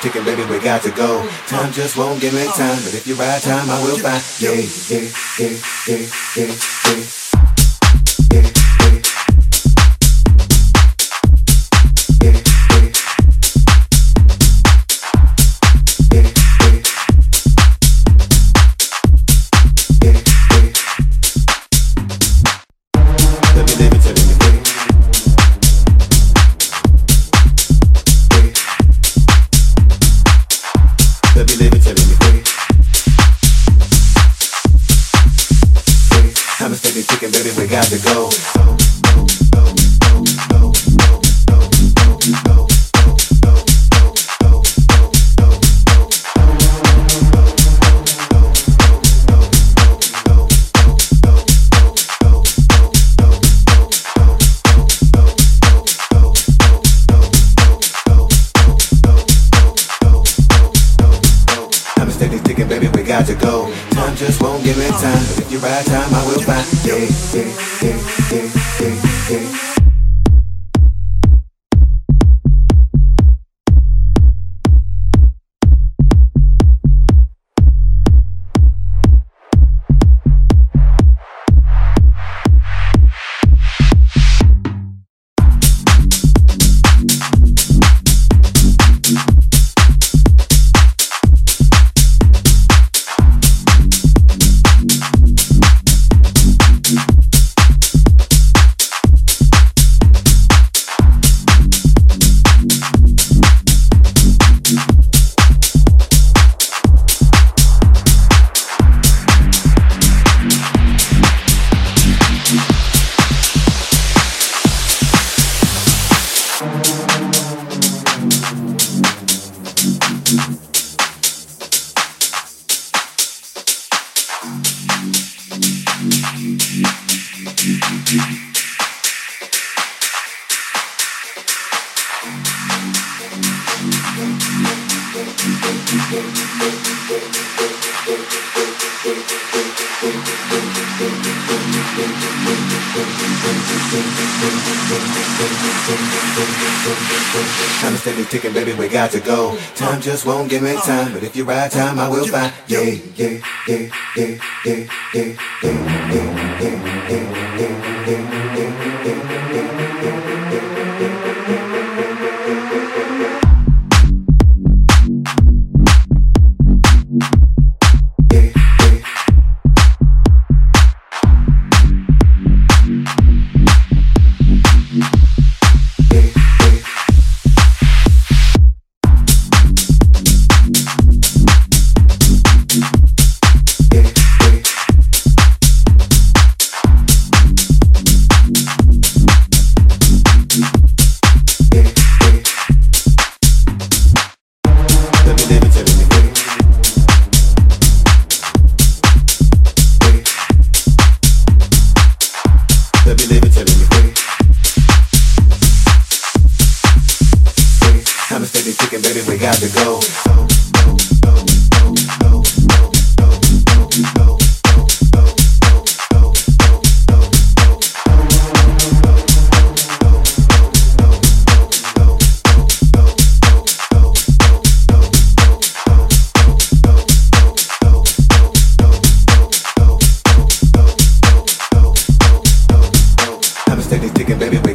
ticking, baby, we got to go. Time just won't give me time, but if you ride time, I will find. Yeah, yeah, yeah, yeah, yeah, yeah. Just won't give me time. But if you ride time, I will find. Yeah, yeah, yeah, yeah, Yeah, yeah, yeah, yeah, yeah, yeah, yeah, yeah, yeah, yeah, yeah.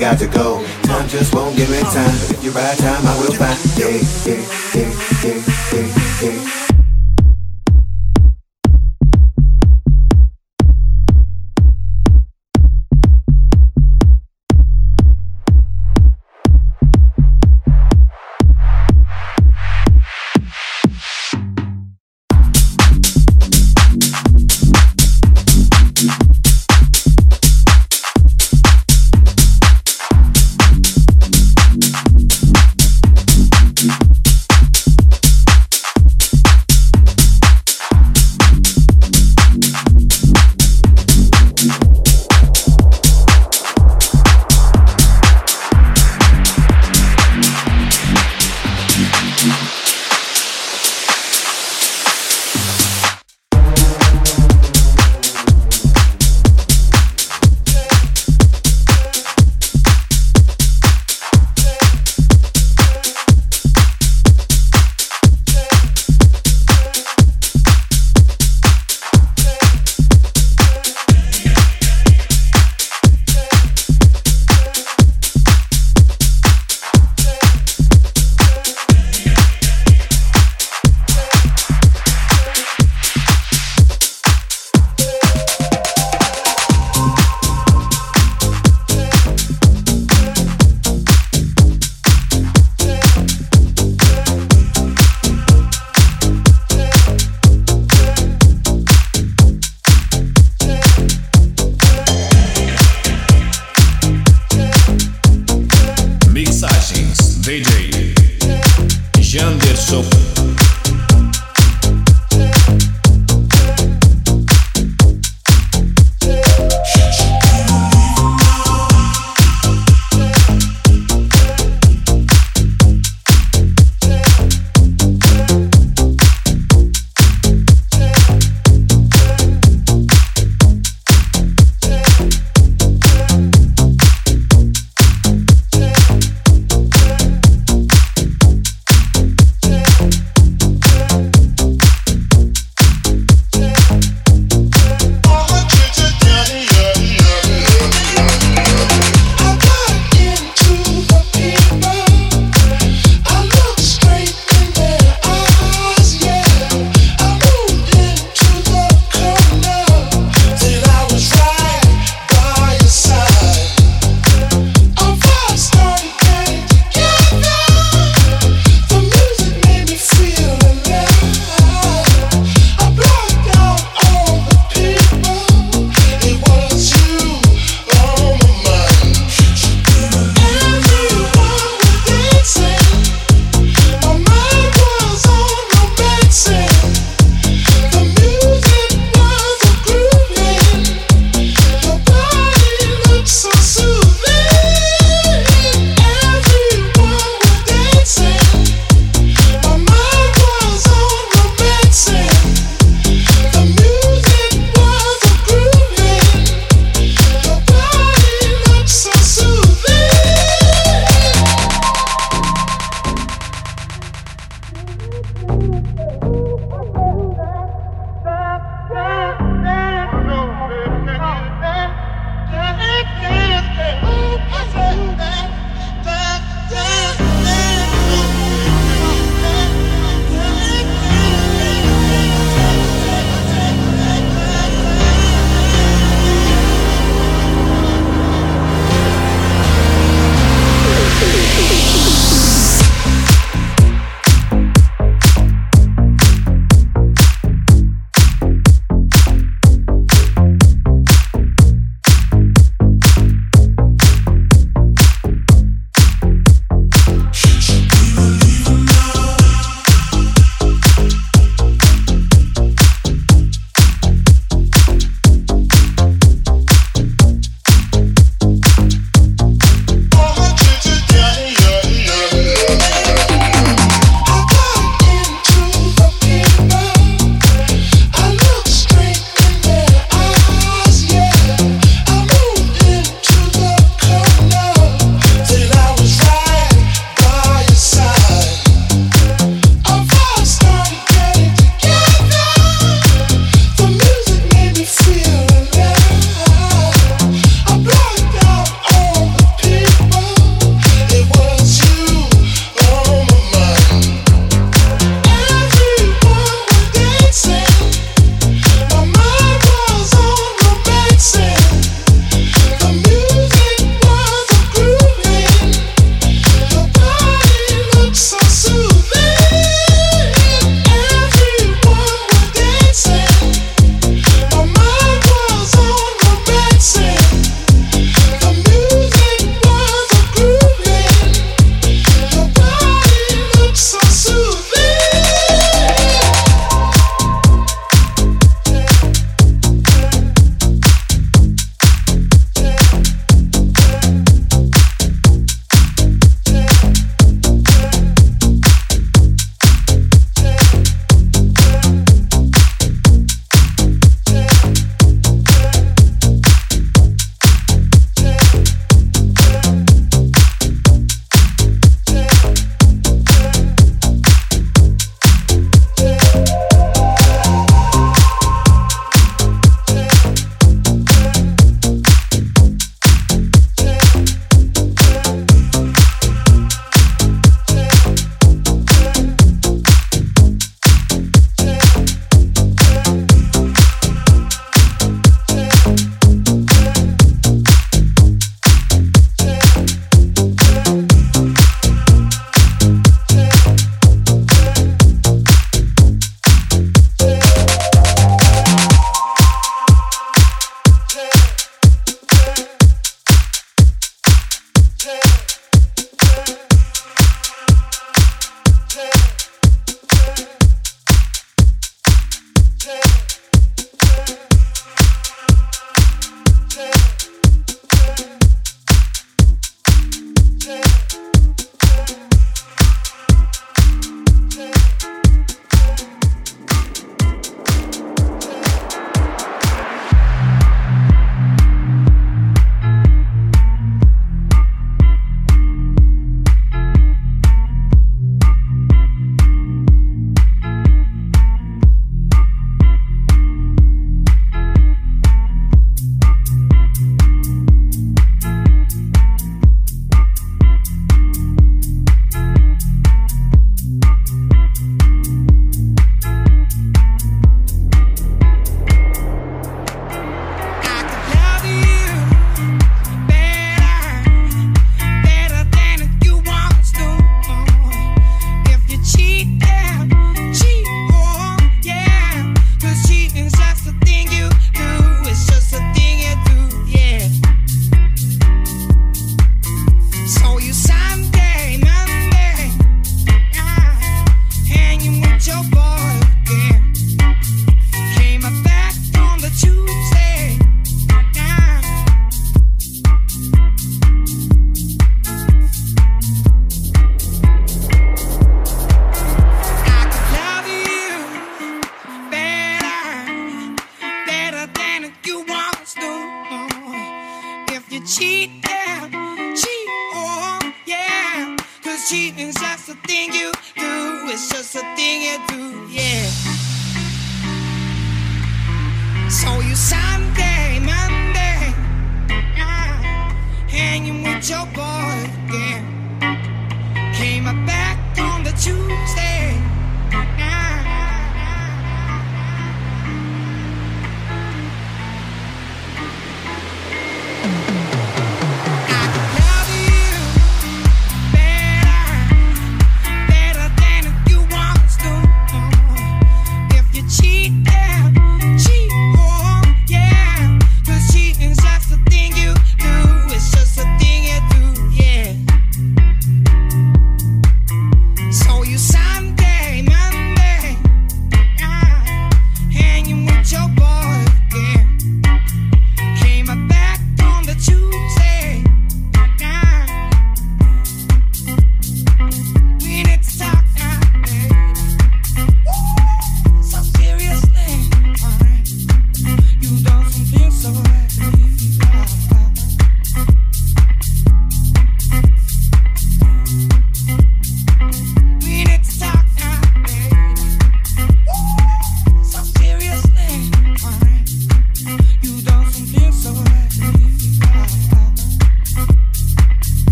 got to go. Time just won't give me time. But if you ride time, I will find. Yeah, yeah, yeah, yeah, yeah, yeah.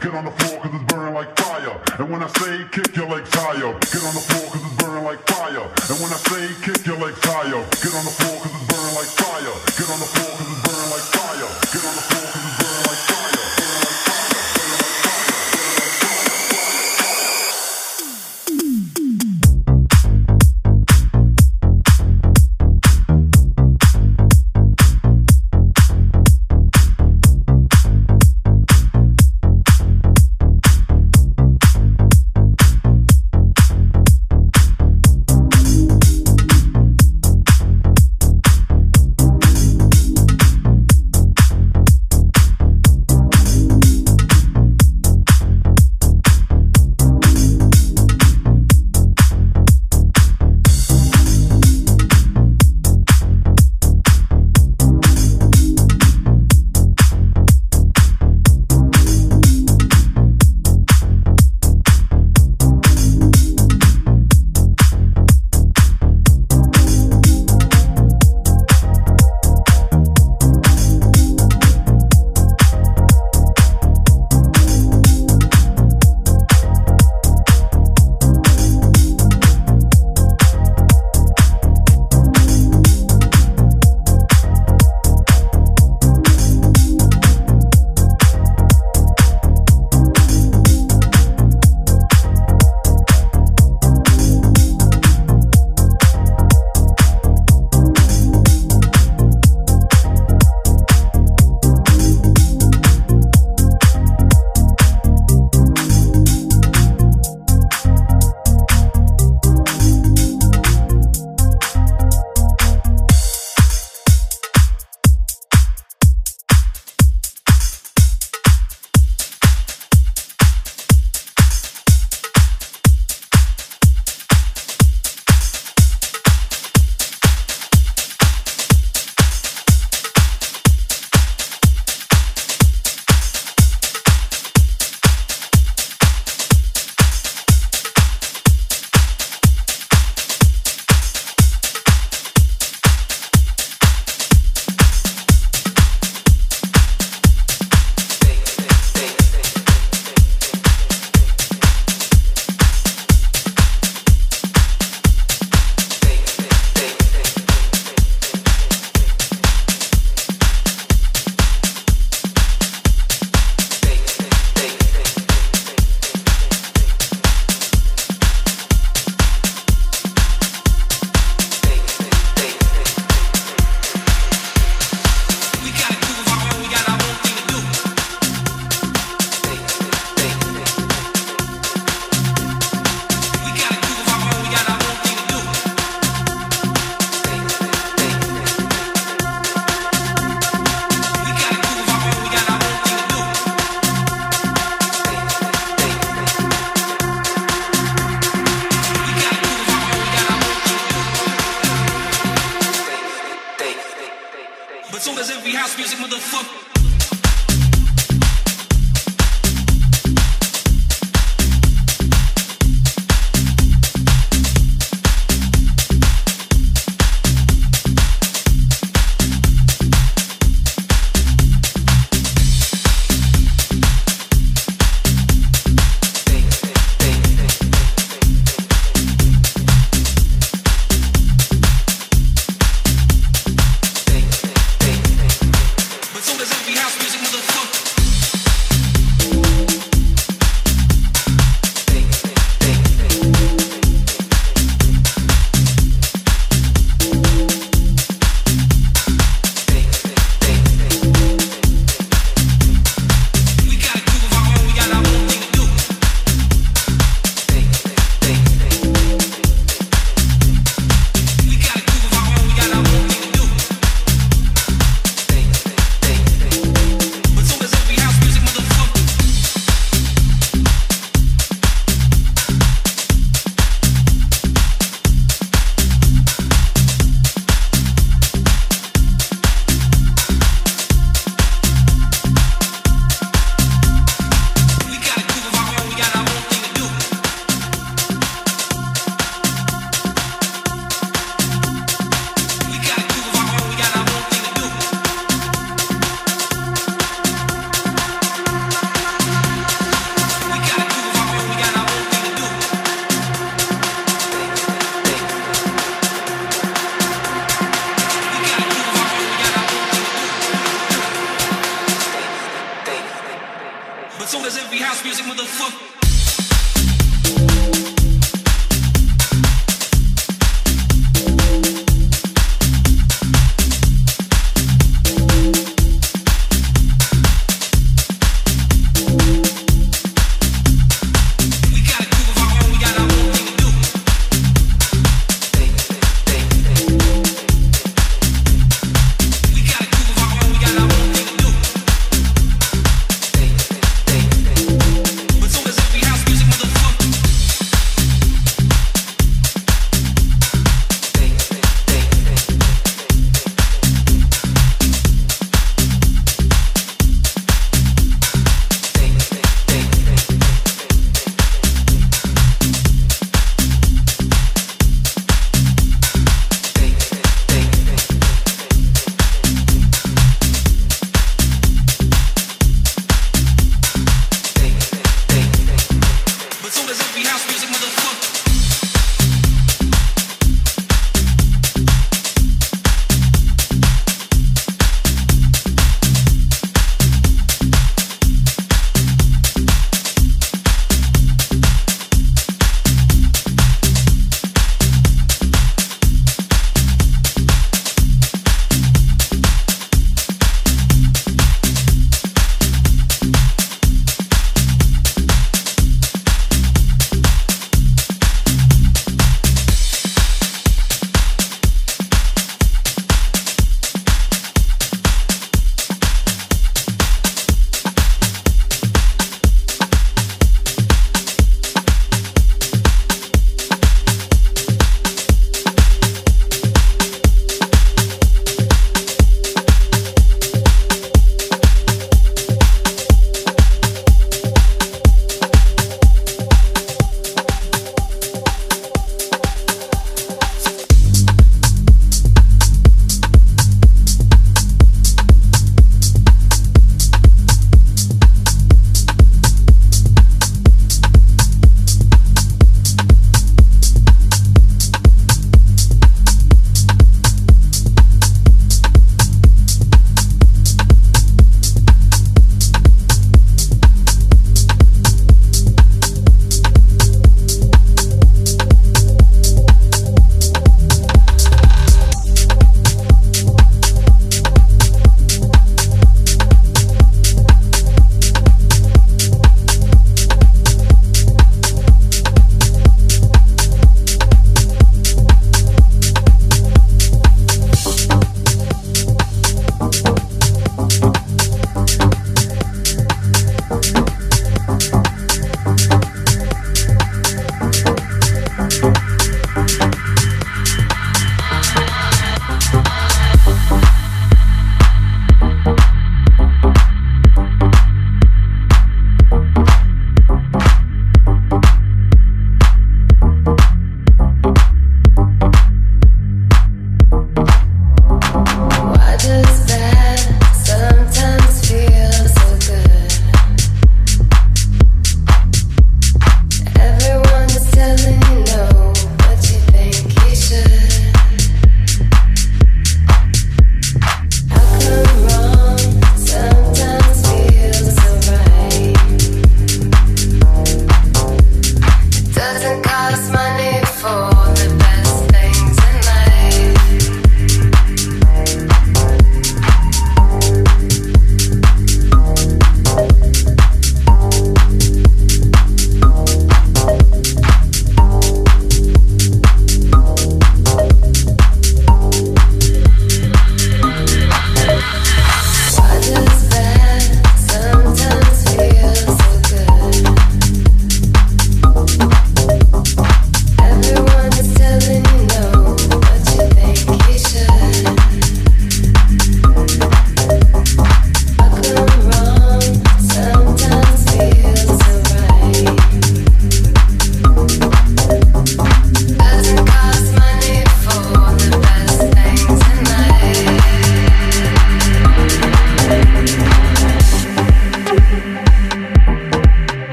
Get on the floor cause it's burning like fire. And when I say kick your legs higher, get on the floor cause it's burning like fire. And when I say kick your legs higher, get on the floor cause it's burning like fire. Get on the floor cause it's burning like fire. Get on the floor.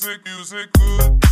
Music, music, good.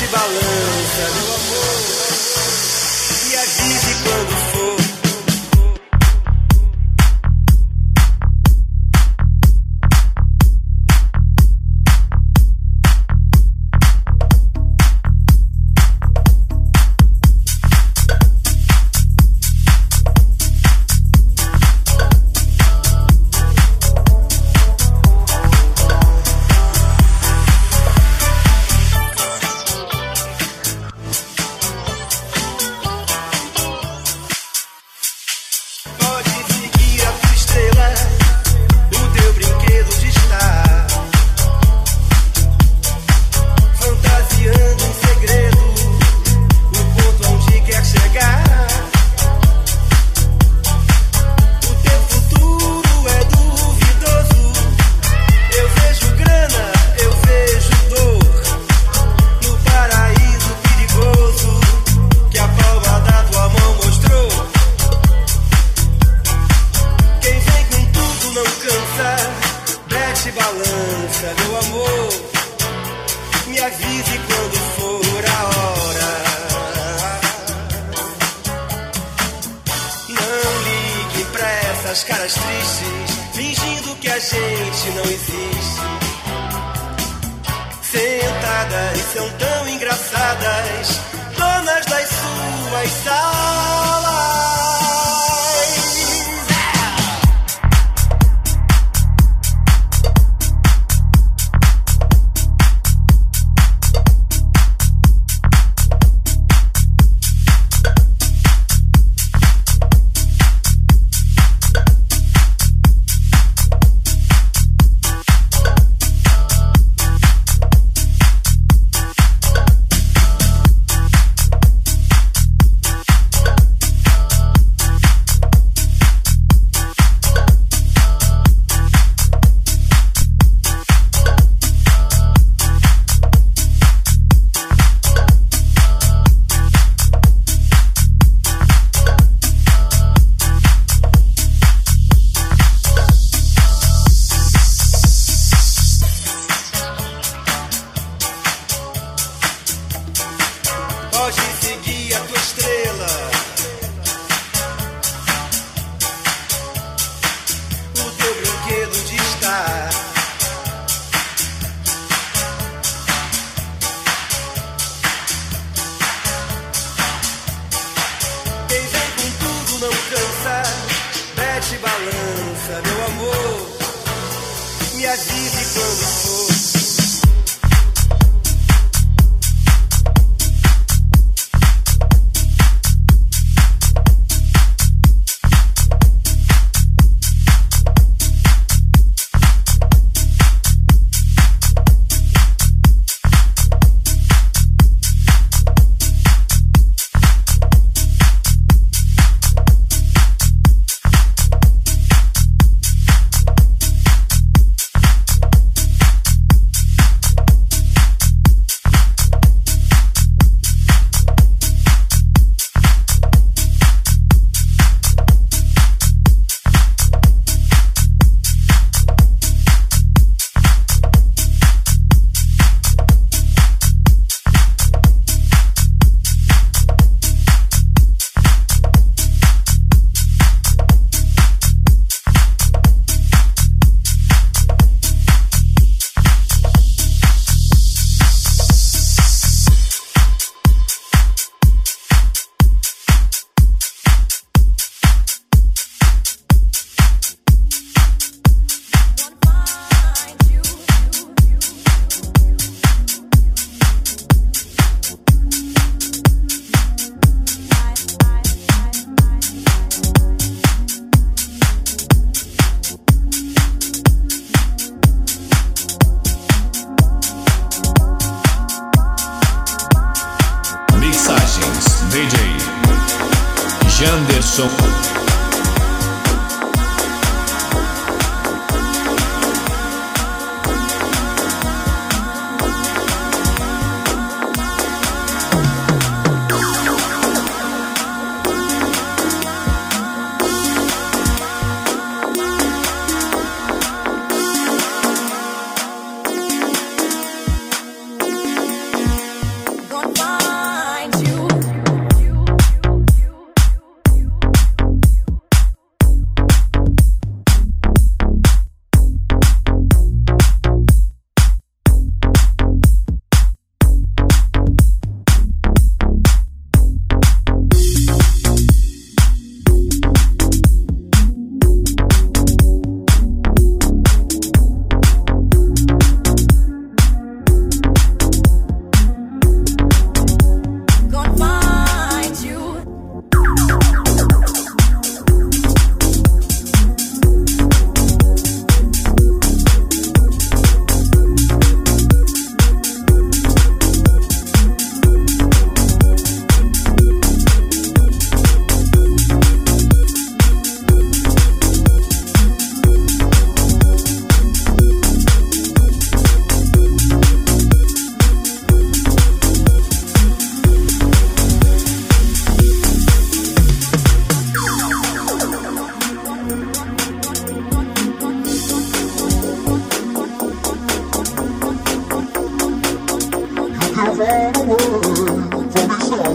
se balança. Amor e avise quando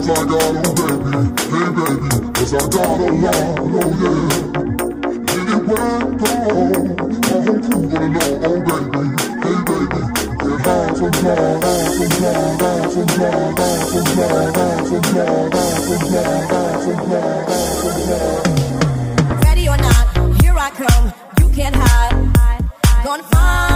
songs I got, baby, hey baby, 'cause I got a lot, oh yeah. My whole crew gonna know, oh baby, hey baby, get high high high high high high high high. Ready or not, here I come. You can't hide. Gonna find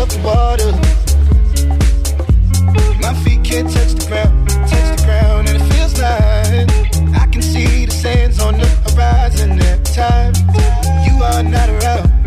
above the water. My feet can't touch the ground, touch the ground, and it feels like I can see the sands on the horizon every time you are not around.